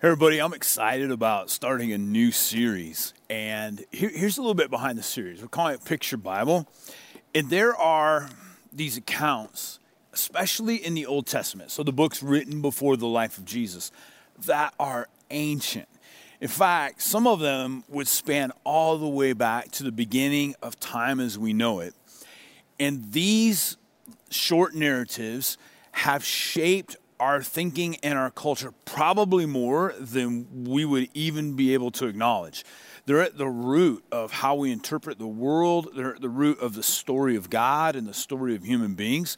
Hey, everybody, I'm excited about starting a new series. And here, here's a little bit behind the series. We're calling it Picture Bible. And there are these accounts, especially in the Old Testament, so the books written before the life of Jesus, that are ancient. In fact, some of them would span all the way back to the beginning of time as we know it. And these short narratives have shaped our thinking and our culture probably more than we would even be able to acknowledge. They're at the root of how we interpret the world, they're at the root of the story of God and the story of human beings.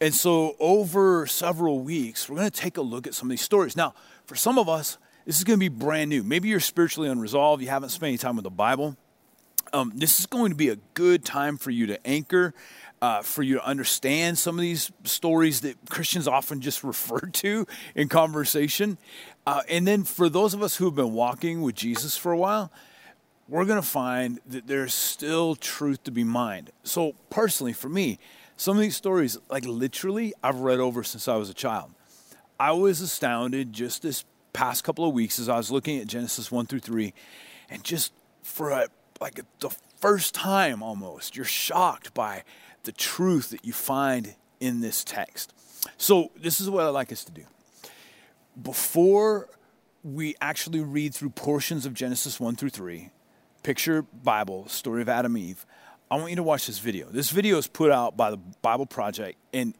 And so, over several weeks, we're going to take a look at some of these stories. Now, for some of us, this is going to be brand new. Maybe you're spiritually unresolved, you haven't spent any time with the Bible. Um, this is going to be a good time for you to anchor uh, for you to understand some of these stories that Christians often just refer to in conversation. Uh, and then for those of us who have been walking with Jesus for a while, we're going to find that there's still truth to be mined. So, personally, for me, some of these stories, like literally, I've read over since I was a child. I was astounded just this past couple of weeks as I was looking at Genesis 1 through 3, and just for a, like the first time almost, you're shocked by the truth that you find in this text. So, this is what I'd like us to do. Before we actually read through portions of Genesis 1 through 3, picture Bible, story of Adam and Eve, I want you to watch this video. This video is put out by the Bible Project, and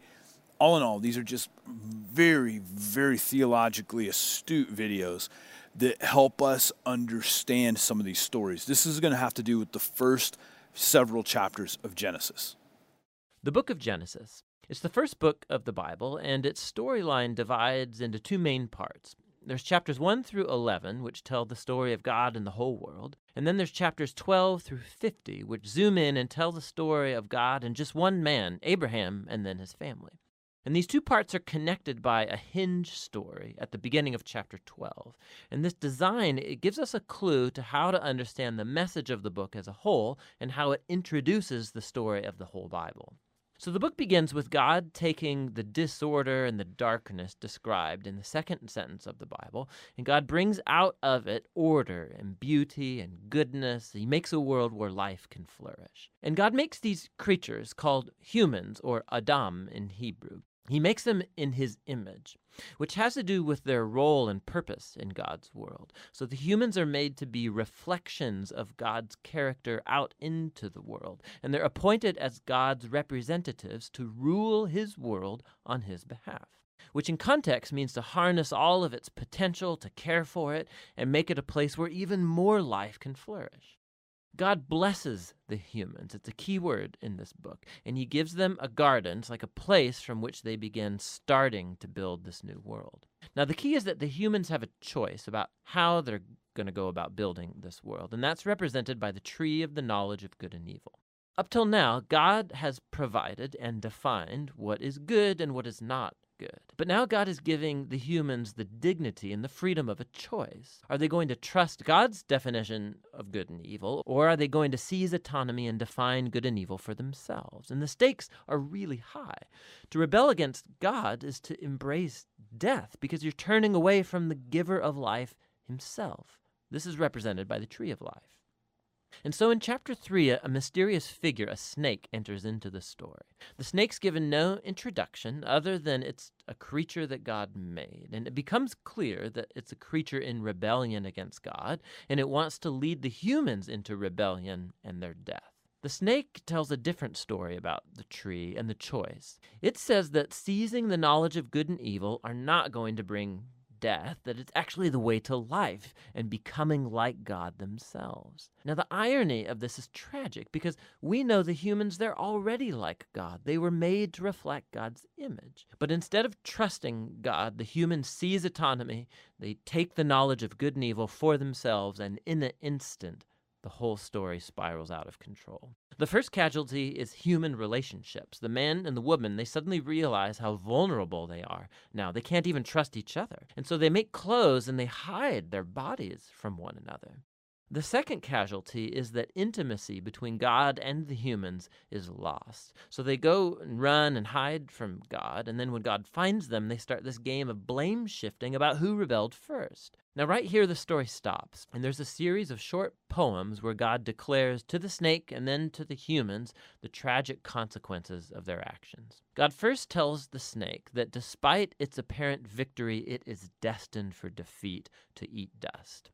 all in all, these are just very, very theologically astute videos that help us understand some of these stories. This is going to have to do with the first several chapters of Genesis. The book of Genesis It's the first book of the Bible, and its storyline divides into two main parts. There's chapters 1 through 11, which tell the story of God and the whole world. And then there's chapters 12 through 50, which zoom in and tell the story of God and just one man, Abraham, and then his family. And these two parts are connected by a hinge story at the beginning of chapter 12. And this design it gives us a clue to how to understand the message of the book as a whole and how it introduces the story of the whole Bible. So the book begins with God taking the disorder and the darkness described in the second sentence of the Bible, and God brings out of it order and beauty and goodness. He makes a world where life can flourish. And God makes these creatures called humans, or Adam in Hebrew. He makes them in his image, which has to do with their role and purpose in God's world. So the humans are made to be reflections of God's character out into the world, and they're appointed as God's representatives to rule his world on his behalf. Which in context means to harness all of its potential, to care for it, and make it a place where even more life can flourish. God blesses the humans. It's a key word in this book. And he gives them a garden. It's like a place from which they begin starting to build this new world. Now, the key is that the humans have a choice about how they're going to go about building this world. And that's represented by the tree of the knowledge of good and evil. Up till now, God has provided and defined what is good and what is not good. But now God is giving the humans the dignity and the freedom of a choice. Are they going to trust God's definition of good and evil, or are they going to seize autonomy and define good and evil for themselves? And the stakes are really high. To rebel against God is to embrace death because you're turning away from the giver of life himself. This is represented by the tree of life. And so in chapter 3, a, mysterious figure, a snake, enters into the story. The snake's given no introduction other than it's a creature that God made. And it becomes clear that it's a creature in rebellion against God, and it wants to lead the humans into rebellion and their death. The snake tells a different story about the tree and the choice. It says that seizing the knowledge of good and evil are not going to bring death, that it's actually the way to life and becoming like God themselves. Now, the irony of this is tragic because we know the humans, they're already like God. They were made to reflect God's image. But instead of trusting God, the humans seize autonomy, they take the knowledge of good and evil for themselves, and in an instant, the whole story spirals out of control. The first casualty is human relationships. The man and the woman, they suddenly realize how vulnerable they are. Now, they can't even trust each other. And so they make clothes and they hide their bodies from one another. The second casualty is that intimacy between God and the humans is lost. So they go and run and hide from God, and then when God finds them, they start this game of blame shifting about who rebelled first. Now, right here, the story stops, and there's a series of short poems where God declares to the snake and then to the humans the tragic consequences of their actions. God first tells the snake that despite its apparent victory, it is destined for defeat to eat dust.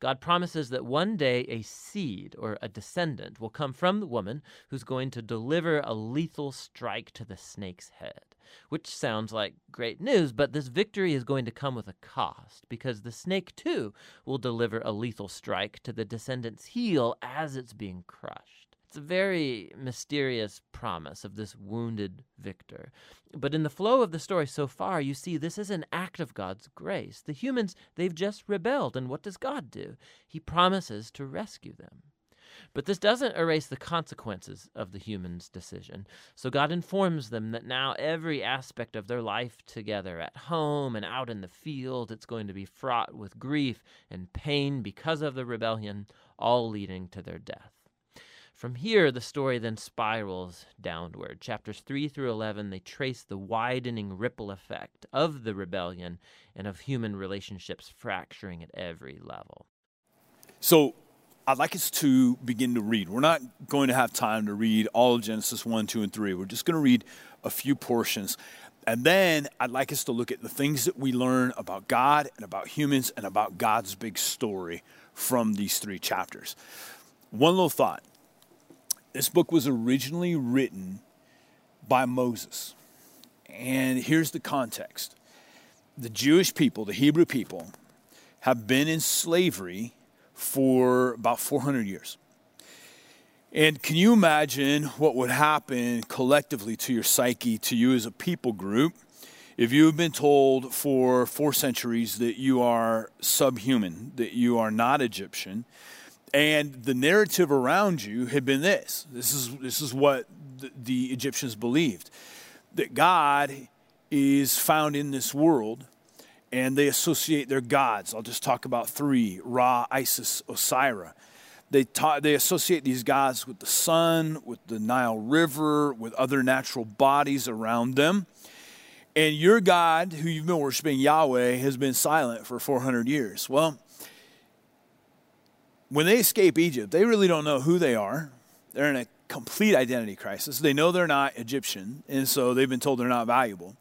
God promises that one day a seed or a descendant will come from the woman who's going to deliver a lethal strike to the snake's head. Which sounds like great news, but this victory is going to come with a cost because the snake too will deliver a lethal strike to the descendant's heel as it's being crushed. It's a very mysterious promise of this wounded victor. But in the flow of the story so far, you see this is an act of God's grace. The humans, they've just rebelled, and what does God do? He promises to rescue them. But this doesn't erase the consequences of the humans' decision. So God informs them that now every aspect of their life together, at home and out in the field, it's going to be fraught with grief and pain because of the rebellion, all leading to their death. From here, the story then spirals downward. Chapters 3 through 11, they trace the widening ripple effect of the rebellion and of human relationships fracturing at every level. So, I'd like us to begin to read. We're not going to have time to read all of Genesis 1, 2, and 3. We're just going to read a few portions. And then I'd like us to look at the things that we learn about God and about humans and about God's big story from these three chapters. One little thought this book was originally written by Moses. And here's the context the Jewish people, the Hebrew people, have been in slavery for about 400 years. And can you imagine what would happen collectively to your psyche, to you as a people group, if you have been told for four centuries that you are subhuman, that you are not Egyptian, and the narrative around you had been this this is, this is what the, the Egyptians believed that God is found in this world and they associate their gods. I'll just talk about three Ra, Isis, Osiris. They, ta- they associate these gods with the sun, with the Nile River, with other natural bodies around them. And your God, who you've been worshiping, Yahweh, has been silent for 400 years. Well, when they escape Egypt, they really don't know who they are. They're in a complete identity crisis. They know they're not Egyptian, and so they've been told they're not valuable.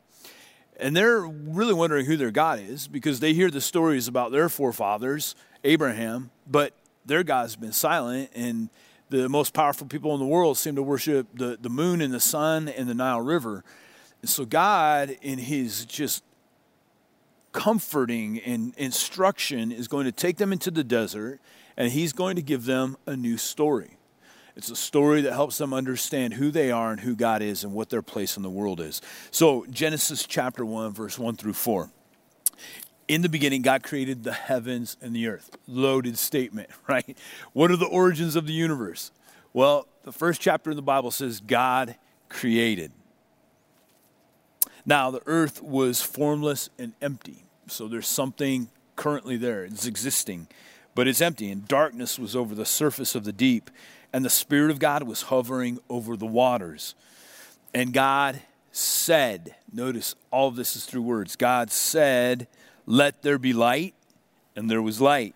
And they're really wondering who their God is because they hear the stories about their forefathers, Abraham, but their God's been silent, and the most powerful people in the world seem to worship the, the moon and the sun and the Nile River. And so God, in his just comforting and instruction, is going to take them into the desert and he's going to give them a new story. It's a story that helps them understand who they are and who God is and what their place in the world is. So, Genesis chapter 1, verse 1 through 4. In the beginning, God created the heavens and the earth. Loaded statement, right? What are the origins of the universe? Well, the first chapter in the Bible says God created. Now, the earth was formless and empty. So there's something currently there, it's existing but it's empty, and darkness was over the surface of the deep, and the Spirit of God was hovering over the waters. And God said, notice all of this is through words. God said, Let there be light, and there was light.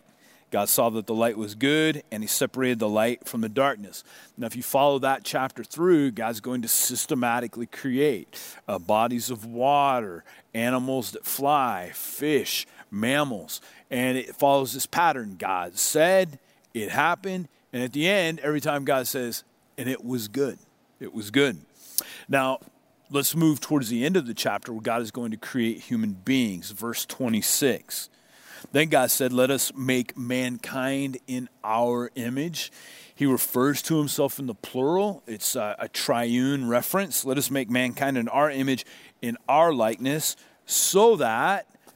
God saw that the light was good, and He separated the light from the darkness. Now, if you follow that chapter through, God's going to systematically create uh, bodies of water, animals that fly, fish, mammals. And it follows this pattern. God said, it happened. And at the end, every time God says, and it was good. It was good. Now, let's move towards the end of the chapter where God is going to create human beings. Verse 26. Then God said, Let us make mankind in our image. He refers to himself in the plural. It's a, a, triune reference. Let us make mankind in our image, in our likeness, so that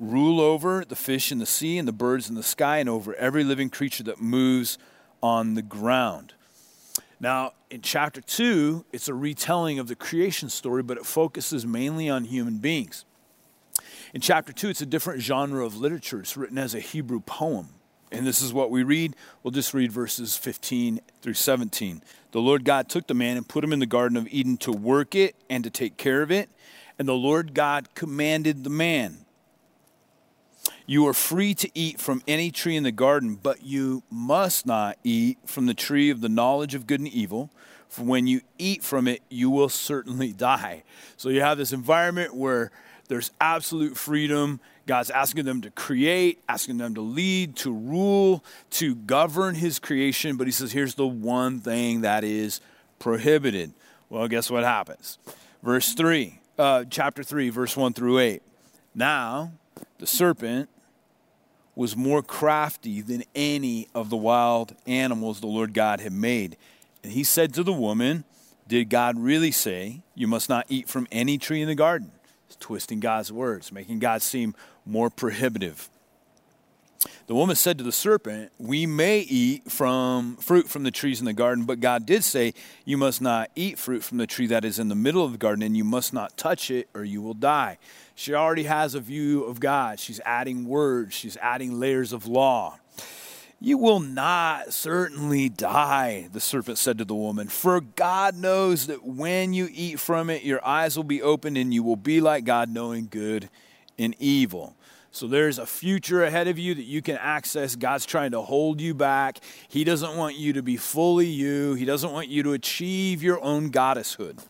Rule over the fish in the sea and the birds in the sky, and over every living creature that moves on the ground. Now, in chapter 2, it's a retelling of the creation story, but it focuses mainly on human beings. In chapter 2, it's a different genre of literature. It's written as a Hebrew poem. And this is what we read. We'll just read verses 15 through 17. The Lord God took the man and put him in the Garden of Eden to work it and to take care of it. And the Lord God commanded the man, You are free to eat from any tree in the garden, but you must not eat from the tree of the knowledge of good and evil. For when you eat from it, you will certainly die. So you have this environment where there's absolute freedom. God's asking them to create, asking them to lead, to rule, to govern his creation. But he says, here's the one thing that is prohibited. Well, guess what happens? Verse 3, uh, chapter 3, verse 1 through 8. Now, the serpent was more crafty than any of the wild animals the Lord God had made. And he said to the woman, Did God really say, You must not eat from any tree in the garden? It's twisting God's words, making God seem more prohibitive. The woman said to the serpent, We may eat from fruit from the trees in the garden, but God did say, You must not eat fruit from the tree that is in the middle of the garden, and you must not touch it, or you will die. She already has a view of God. She's adding words, she's adding layers of law. You will not certainly die, the serpent said to the woman, for God knows that when you eat from it, your eyes will be opened and you will be like God, knowing good and evil. So there's a future ahead of you that you can access. God's trying to hold you back. He doesn't want you to be fully you, He doesn't want you to achieve your own goddesshood.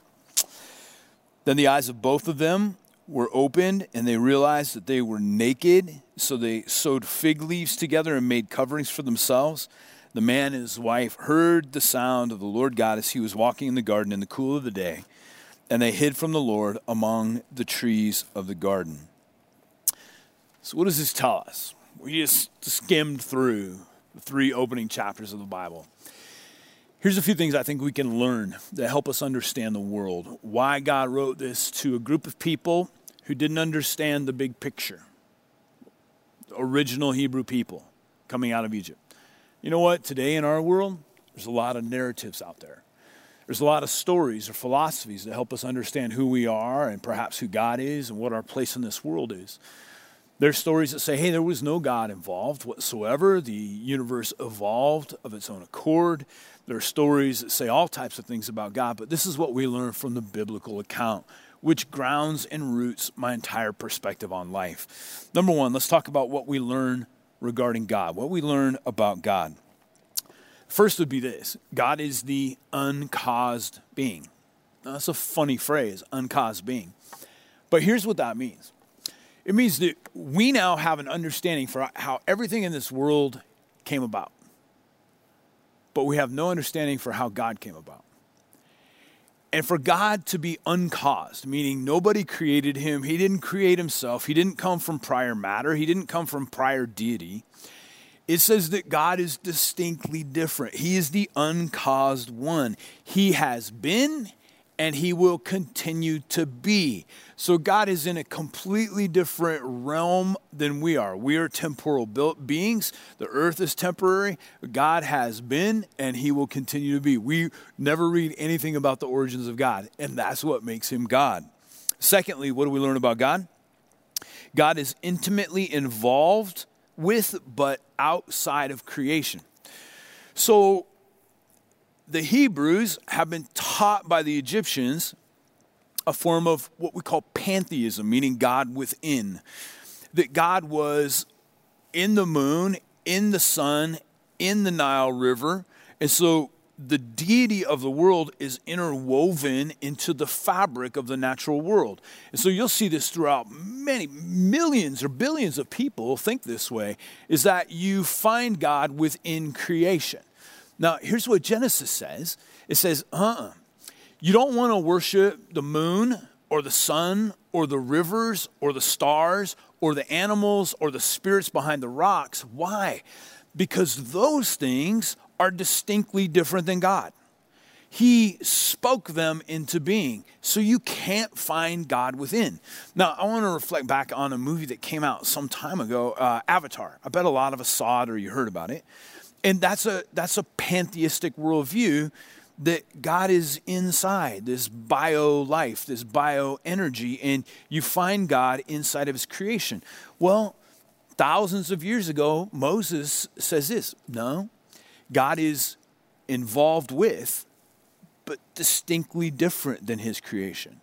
Then the eyes of both of them were opened and they realized that they were naked. So they sewed fig leaves together and made coverings for themselves. The man and his wife heard the sound of the Lord God as he was walking in the garden in the cool of the day, and they hid from the Lord among the trees of the garden. So, what does this tell us? We just skimmed through the three opening chapters of the Bible. Here's a few things I think we can learn that help us understand the world. Why God wrote this to a group of people who didn't understand the big picture. The original Hebrew people coming out of Egypt. You know what? Today in our world, there's a lot of narratives out there. There's a lot of stories or philosophies that help us understand who we are and perhaps who God is and what our place in this world is. There's stories that say, hey, there was no God involved whatsoever. The universe evolved of its own accord. There are stories that say all types of things about God, but this is what we learn from the biblical account, which grounds and roots my entire perspective on life. Number one, let's talk about what we learn regarding God, what we learn about God. First would be this God is the uncaused being. Now, that's a funny phrase, uncaused being. But here's what that means it means that we now have an understanding for how everything in this world came about, but we have no understanding for how God came about. And for God to be uncaused, meaning nobody created him, he didn't create himself, he didn't come from prior matter, he didn't come from prior deity. It says that God is distinctly different. He is the uncaused one. He has been and he will continue to be. So God is in a completely different realm than we are. We are temporal beings. The earth is temporary. God has been and he will continue to be. We never read anything about the origins of God, and that's what makes him God. Secondly, what do we learn about God? God is intimately involved with but outside of creation. So the Hebrews have been taught by the Egyptians a form of what we call pantheism, meaning God within. That God was in the moon, in the sun, in the Nile River. And so the deity of the world is interwoven into the fabric of the natural world. And so you'll see this throughout many millions or billions of people think this way is that you find God within creation. Now, here's what Genesis says it says, uh uh-uh. You don't want to worship the moon or the sun or the rivers or the stars or the animals or the spirits behind the rocks. Why? Because those things are distinctly different than God. He spoke them into being. So you can't find God within. Now, I want to reflect back on a movie that came out some time ago, uh, Avatar. I bet a lot of us saw it or you heard about it. And that's a, that's a pantheistic worldview that God is inside this bio life, this bio energy, and you find God inside of his creation. Well, thousands of years ago, Moses says this no, God is involved with, but distinctly different than his creation.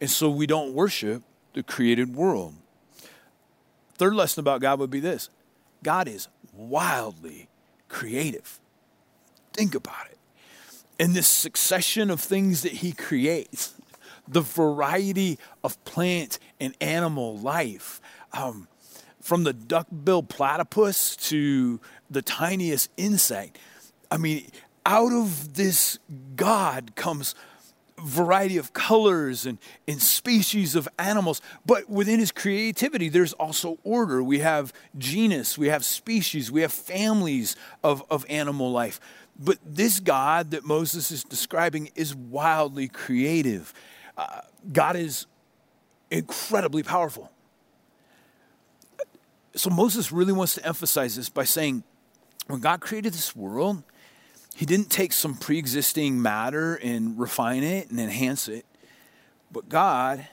And so we don't worship the created world. Third lesson about God would be this God is wildly creative. Think about it in this succession of things that he creates, the variety of plant and animal life, um, from the duck-billed platypus to the tiniest insect. I mean, out of this God comes variety of colors and, and species of animals. But within his creativity, there's also order. We have genus, we have species, we have families of, of animal life. But this God that Moses is describing is wildly creative. Uh, God is incredibly powerful. So Moses really wants to emphasize this by saying, when God created this world, he didn't take some pre existing matter and refine it and enhance it, but God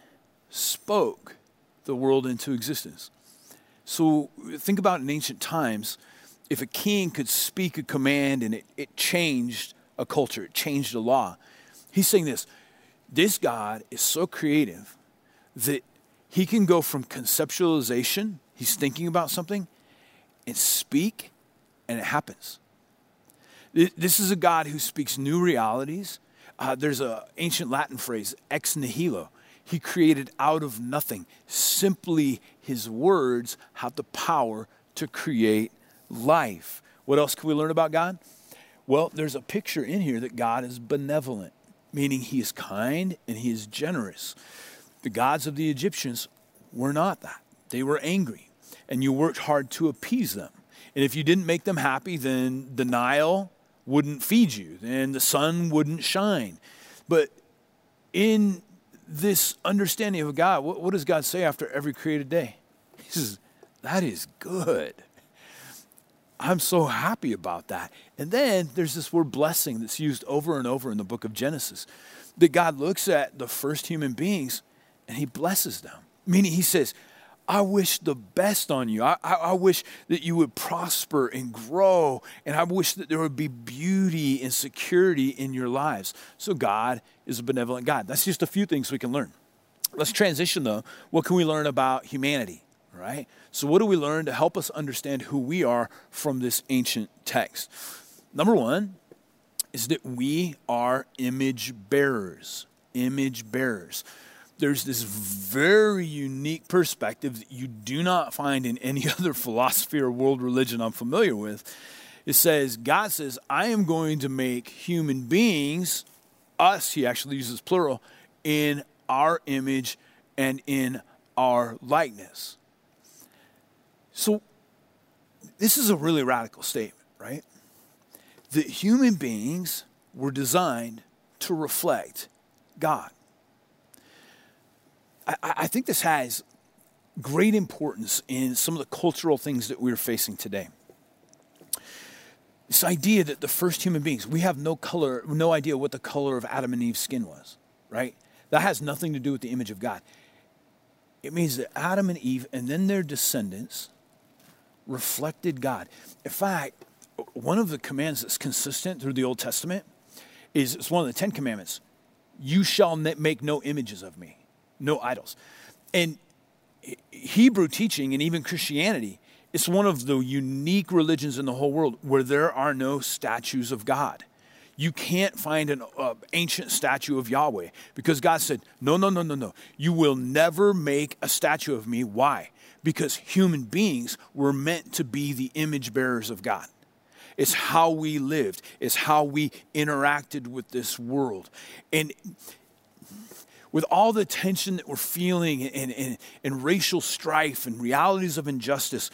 spoke the world into existence. So think about in ancient times, if a king could speak a command and it, it changed a culture, it changed a law, he's saying this this God is so creative that he can go from conceptualization, he's thinking about something, and speak, and it happens. This is a God who speaks new realities. Uh, there's an ancient Latin phrase, ex nihilo. He created out of nothing. Simply his words have the power to create life. What else can we learn about God? Well, there's a picture in here that God is benevolent, meaning he is kind and he is generous. The gods of the Egyptians were not that. They were angry, and you worked hard to appease them. And if you didn't make them happy, then the Nile wouldn't feed you, then the sun wouldn't shine. But in this understanding of God, what, what does God say after every created day? He says, That is good. I'm so happy about that. And then there's this word blessing that's used over and over in the book of Genesis. That God looks at the first human beings and he blesses them. Meaning he says, I wish the best on you. I, I, I, wish that you would prosper and grow. And I wish that there would be beauty and security in your lives. So God is a benevolent God. That's just a few things we can learn. Let's transition though. What can we learn about humanity? Right? So, what do we learn to help us understand who we are from this ancient text? Number one is that we are image bearers. Image bearers. There's this very unique perspective that you do not find in any other philosophy or world religion I'm familiar with. It says, God says, I am going to make human beings, us, he actually uses plural, in our image and in our likeness. So, this is a really radical statement, right? That human beings were designed to reflect God. I, I, think this has great importance in some of the cultural things that we're facing today. This idea that the first human beings, we have no color, no idea what the color of Adam and Eve's skin was, right? That has nothing to do with the image of God. It means that Adam and Eve and then their descendants reflected God. In fact, one of the commands that's consistent through the Old Testament is it's one of the Ten Commandments. You shall make no images of me, no idols. And Hebrew teaching and even Christianity, it's one of the unique religions in the whole world where there are no statues of God. You can't find an uh, ancient statue of Yahweh because God said, No, no, no, no, no. You will never make a statue of me. Why? because human beings were meant to be the image bearers of God. It's how we lived, it's how we interacted with this world. And with all the tension that we're feeling and, and, and racial strife and realities of injustice,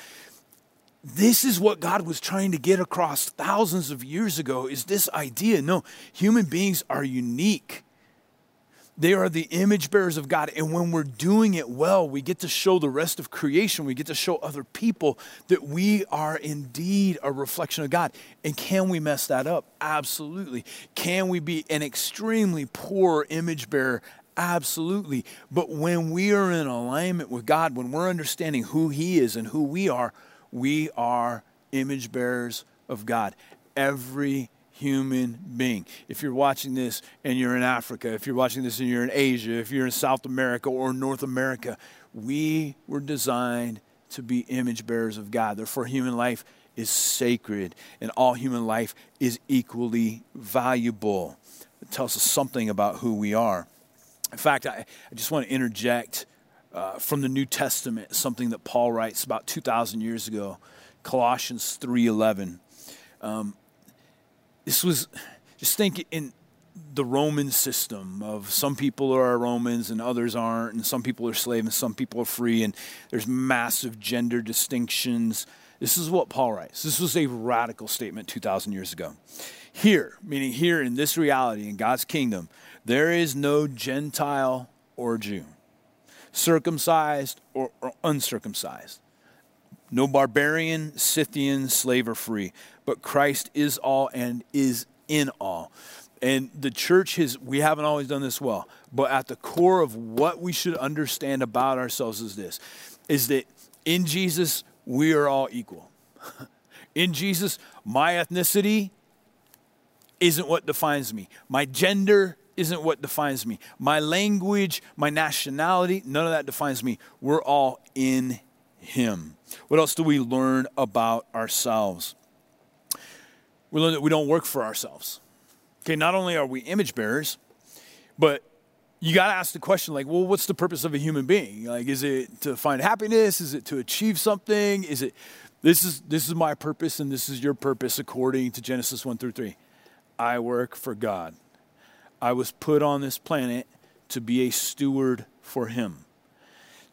this is what God was trying to get across thousands of years ago is this idea. No, human beings are unique. They are the image bearers of God. And when we're doing it well, we get to show the rest of creation, we get to show other people that we are indeed a reflection of God. And can we mess that up? Absolutely. Can we be an extremely poor image bearer? Absolutely. But when we are in alignment with God, when we're understanding who He is and who we are, we are image bearers of God. Every human being. If you're watching this and you're in Africa, if you're watching this and you're in Asia, if you're in South America or North America, we were designed to be image bearers of God. Therefore, human life is sacred and all human life is equally valuable. It tells us something about who we are. In fact, I, I just want to interject uh, from the New Testament, something that Paul writes about 2,000 years ago, Colossians 3.11. Um, this was, just think in the Roman system of some people are Romans and others aren't, and some people are slaves and some people are free, and there's massive gender distinctions. This is what Paul writes. This was a radical statement 2,000 years ago. Here, meaning here in this reality, in God's kingdom, there is no Gentile or Jew circumcised or, or uncircumcised. No barbarian, Scythian, slave, or free, but Christ is all and is in all. And the church has, we haven't always done this well, but at the core of what we should understand about ourselves is this is that in Jesus, we are all equal. in Jesus, my ethnicity isn't what defines me, my gender isn't what defines me. My language, my nationality, none of that defines me. We're all in Him. What else do we learn about ourselves? We learn that we don't work for ourselves. Okay, not only are we image bearers, but you got to ask the question like, well, what's the purpose of a human being? Like, is it to find happiness? Is it to achieve something? Is it this is this is my purpose and this is your purpose according to Genesis 1 through 3. I work for God. I was put on this planet to be a steward for Him,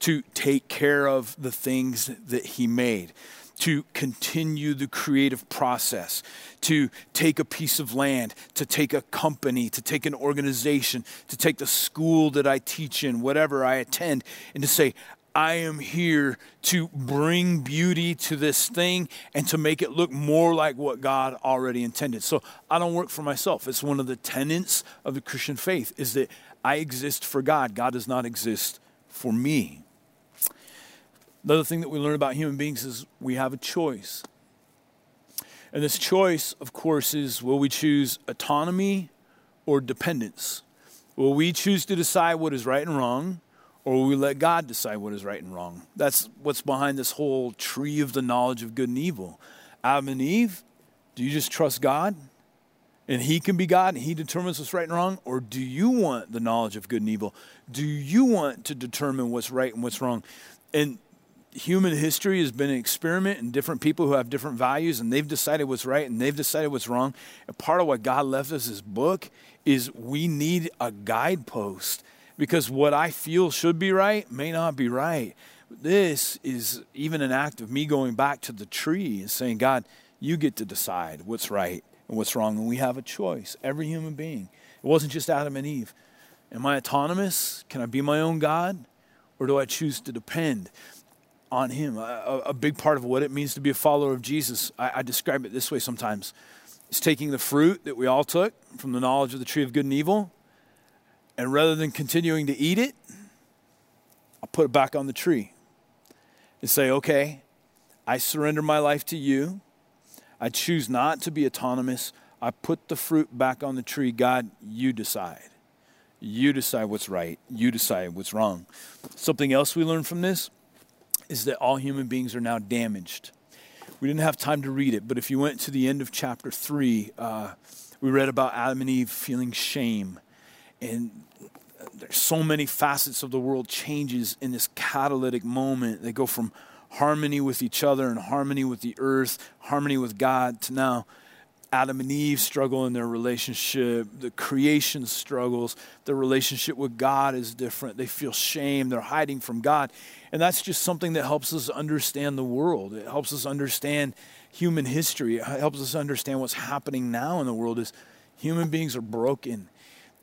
to take care of the things that He made, to continue the creative process, to take a piece of land, to take a company, to take an organization, to take the school that I teach in, whatever I attend, and to say, I am here to bring beauty to this thing and to make it look more like what God already intended. So I don't work for myself. It's one of the tenets of the Christian faith is that I exist for God. God does not exist for me. Another thing that we learn about human beings is we have a choice. And this choice, of course, is will we choose autonomy or dependence? Will we choose to decide what is right and wrong? or will we let God decide what is right and wrong? That's what's behind this whole tree of the knowledge of good and evil. Adam and Eve, do you just trust God? And He can be God and He determines what's right and wrong? Or do you want the knowledge of good and evil? Do you want to determine what's right and what's wrong? And human history has been an experiment and different people who have different values and they've decided what's right and they've decided what's wrong. And part of what God left us this book is we need a guidepost because what I feel should be right may not be right. This is even an act of me going back to the tree and saying, God, you get to decide what's right and what's wrong. And we have a choice, every human being. It wasn't just Adam and Eve. Am I autonomous? Can I be my own God? Or do I choose to depend on Him? A, a big part of what it means to be a follower of Jesus, I, I describe it this way sometimes. It's taking the fruit that we all took from the knowledge of the tree of good and evil and rather than continuing to eat it, I'll put it back on the tree and say, okay, I surrender my life to you. I choose not to be autonomous. I put the fruit back on the tree. God, you decide. You decide what's right. You decide what's wrong. Something else we learn from this is that all human beings are now damaged. We didn't have time to read it, but if you went to the end of chapter 3, uh, we read about Adam and Eve feeling shame and there's so many facets of the world changes in this catalytic moment. They go from harmony with each other and harmony with the earth, harmony with God to now Adam and Eve struggle in their relationship. The creation struggles. Their relationship with God is different. They feel shame. They're hiding from God. And that's just something that helps us understand the world. It helps us understand human history. It helps us understand what's happening now in the world is human beings are broken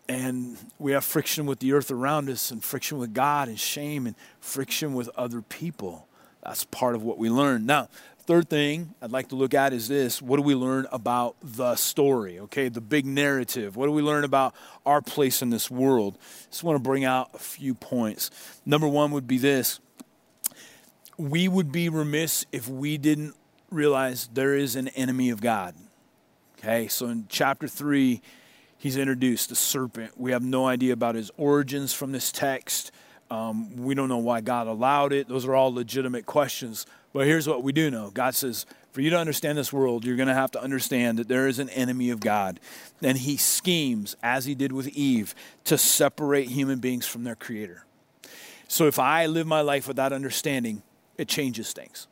and we have friction with the earth around us and friction with God and shame and friction with other people. That's part of what we learn. Now, third thing I'd like to look at is this what do we learn about the story? Okay, the big narrative. What do we learn about our place in this world? Just want to bring out a few points. Number one would be this we would be remiss if we didn't realize there is an enemy of God. Okay, so in chapter 3, he's introduced the serpent. We have no idea about his origins from this text. Um, we don't know why God allowed it. Those are all legitimate questions. But here's what we do know God says, for you to understand this world, you're going to have to understand that there is an enemy of God. And he schemes, as he did with Eve, to separate human beings from their creator. So if I live my life without understanding, it changes things.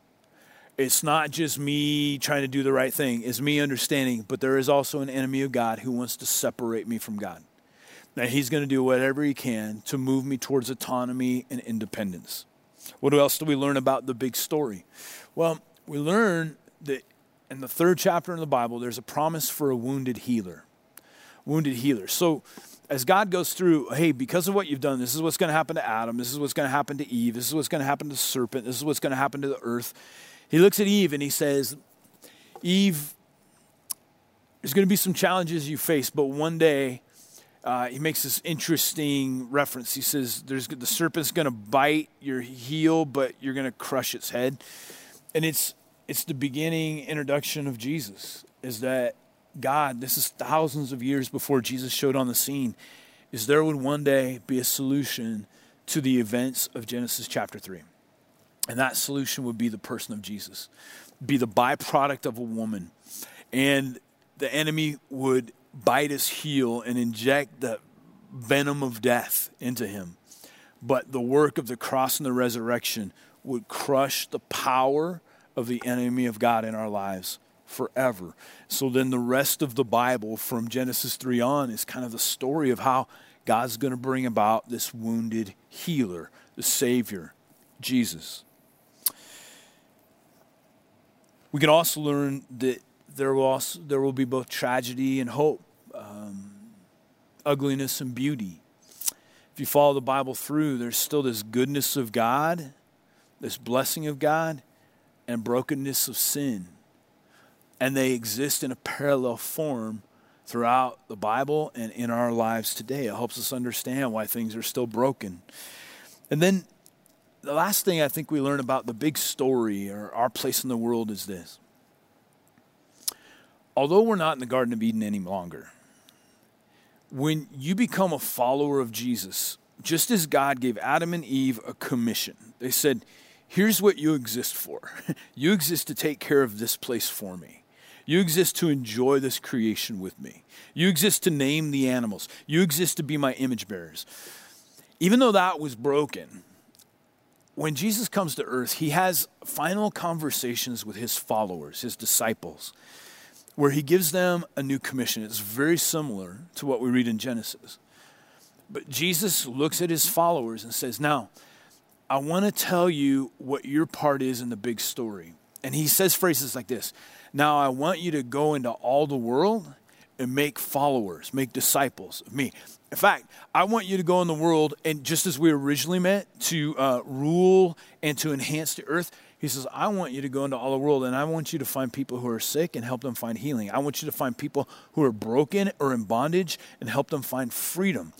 It's not just me trying to do the right thing, it's me understanding, but there is also an enemy of God who wants to separate me from God. Now, he's going to do whatever he can to move me towards autonomy and independence. What else do we learn about the big story? Well, we learn that in the third chapter in the Bible, there's a promise for a wounded healer. Wounded healer. So, as God goes through, hey, because of what you've done, this is what's going to happen to Adam, this is what's going to happen to Eve, this is what's going to happen to the serpent, this is what's going to happen to the earth. He looks at Eve and he says, Eve, there's going to be some challenges you face, but one day, uh, he makes this interesting reference. He says, "There's the serpent's going to bite your heel, but you're going to crush its head," and it's it's the beginning introduction of Jesus. Is that God? This is thousands of years before Jesus showed on the scene. Is there would one day be a solution to the events of Genesis chapter three? And that solution would be the person of Jesus, be the byproduct of a woman. And the enemy would bite his heel and inject the venom of death into him. But the work of the cross and the resurrection would crush the power of the enemy of God in our lives forever. So then the rest of the Bible from Genesis 3 on is kind of the story of how God's going to bring about this wounded healer, the Savior, Jesus. We can also learn that there will, also, there will be both tragedy and hope, um, ugliness and beauty. If you follow the Bible through, there's still this goodness of God, this blessing of God, and brokenness of sin. And they exist in a parallel form throughout the Bible and in our lives today. It helps us understand why things are still broken. And then the last thing I think we learn about the big story or our place in the world is this. Although we're not in the Garden of Eden any longer, when you become a follower of Jesus, just as God gave Adam and Eve a commission, they said, Here's what you exist for. you exist to take care of this place for me. You exist to enjoy this creation with me. You exist to name the animals. You exist to be my image bearers. Even though that was broken, when Jesus comes to earth, he has final conversations with his followers, his disciples, where he gives them a new commission. It's very similar to what we read in Genesis. But Jesus looks at his followers and says, Now, I want to tell you what your part is in the big story. And he says phrases like this Now, I want you to go into all the world and make followers, make disciples of me. In fact, I want you to go in the world and just as we originally meant to uh, rule and to enhance the earth, he says, I want you to go into all the world and I want you to find people who are sick and help them find healing. I want you to find people who are broken or in bondage and help them find freedom.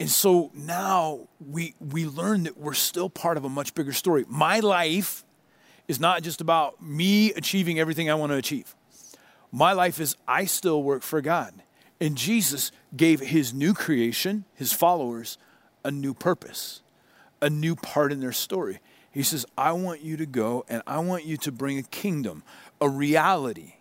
And so now we, we learn that we're still part of a much bigger story. My life is not just about me achieving everything I want to achieve. My life is I still work for God. And Jesus gave his new creation, his followers, a new purpose, a new part in their story. He says, I want you to go and I want you to bring a kingdom, a reality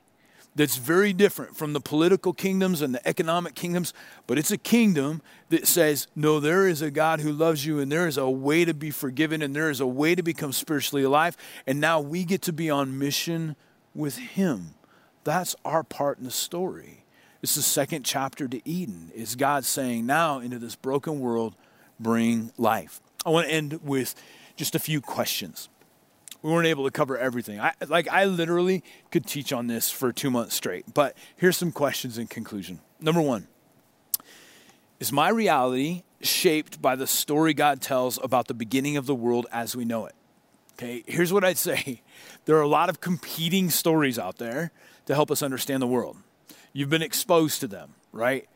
that's very different from the political kingdoms and the economic kingdoms, but it's a kingdom that says, No, there is a God who loves you, and there is a way to be forgiven, and there is a way to become spiritually alive. And now we get to be on mission with Him. That's our part in the story. It's the second chapter to Eden. Is God saying, now into this broken world, bring life. I want to end with just a few questions. We weren't able to cover everything. I, like I literally could teach on this for two months straight. But here's some questions in conclusion. Number one, is my reality shaped by the story God tells about the beginning of the world as we know it? Okay, here's what I'd say. There are a lot of competing stories out there to help us understand the world. You've been exposed to them, right?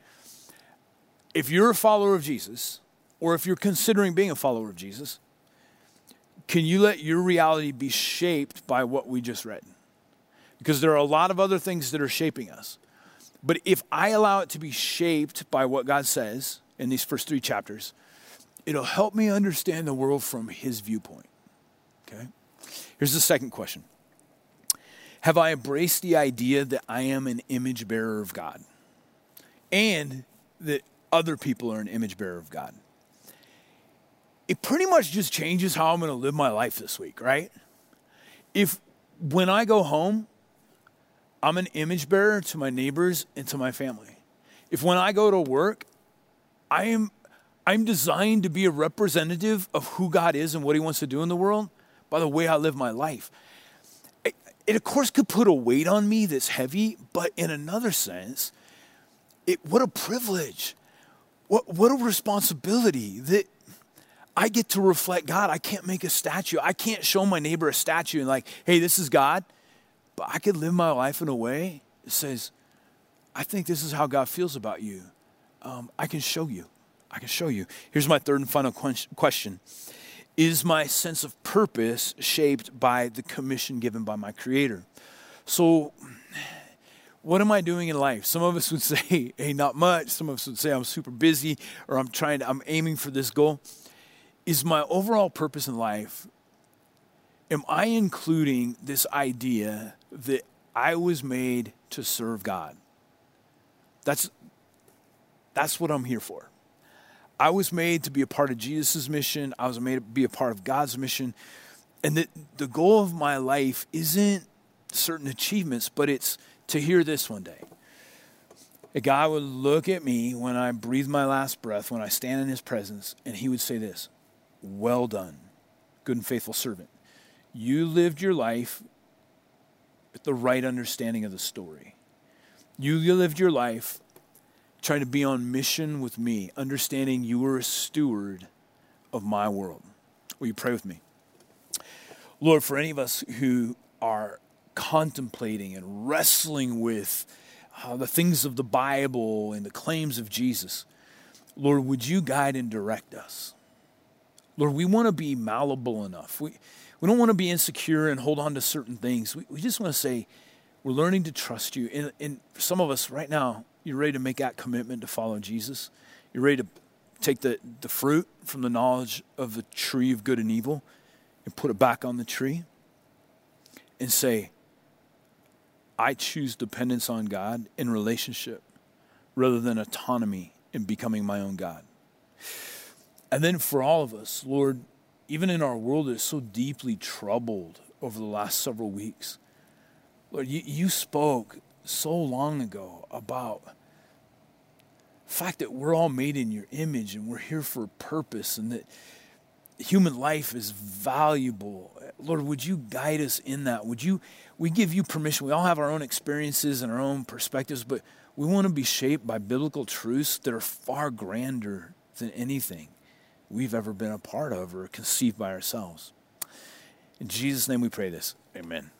If you're a follower of Jesus, or if you're considering being a follower of Jesus, can you let your reality be shaped by what we just read? Because there are a lot of other things that are shaping us. But if I allow it to be shaped by what God says in these first three chapters, it'll help me understand the world from His viewpoint. Okay? Here's the second question Have I embraced the idea that I am an image bearer of God and that other people are an image bearer of God? It pretty much just changes how I'm going to live my life this week, right? If when I go home, I'm an image bearer to my neighbors and to my family. If when I go to work, I am I'm designed to be a representative of who God is and what he wants to do in the world, by the way I live my life. It, of course, could put a weight on me that's heavy, but in another sense, it, what a privilege. What, what a responsibility that I get to reflect God. I can't make a statue. I can't show my neighbor a statue and, like, hey, this is God. But I could live my life in a way that says, I think this is how God feels about you. Um, I can show you. I can show you. Here's my third and final question is my sense of purpose shaped by the commission given by my creator? So, what am I doing in life? Some of us would say, hey, not much. Some of us would say, I'm super busy or I'm trying to, I'm aiming for this goal. Is my overall purpose in life, am I including this idea that I was made to serve God? That's, that's what I'm here for. I was made to be a part of Jesus' mission. I was made to be a part of God's mission. And the, the goal of my life isn't certain achievements, but it's to hear this one day. A guy would look at me when I breathe my last breath, when I stand in his presence, and he would say this Well done, good and faithful servant. You lived your life with the right understanding of the story. You lived your life trying to be on mission with me, understanding you were a steward of my world. Will you pray with me? Lord, for any of us who are contemplating and wrestling with uh, the things of the Bible and the claims of Jesus, Lord, would you guide and direct us? Lord, we want to be malleable enough. We, we don't want to be insecure and hold on to certain things. We, we just want to say, we're learning to trust you. And, and for some of us right now, you're ready to make that commitment to follow Jesus. You're ready to take the, the fruit from the knowledge of the tree of good and evil and put it back on the tree and say, I choose dependence on God in relationship rather than autonomy in becoming my own God. And then for all of us, Lord, even in our world that is so deeply troubled over the last several weeks, Lord, you, you spoke so long ago about the fact that we're all made in your image and we're here for a purpose and that human life is valuable. Lord, would you guide us in that? Would you we give you permission. We all have our own experiences and our own perspectives, but we want to be shaped by biblical truths that are far grander than anything we've ever been a part of or conceived by ourselves. In Jesus' name we pray this. Amen.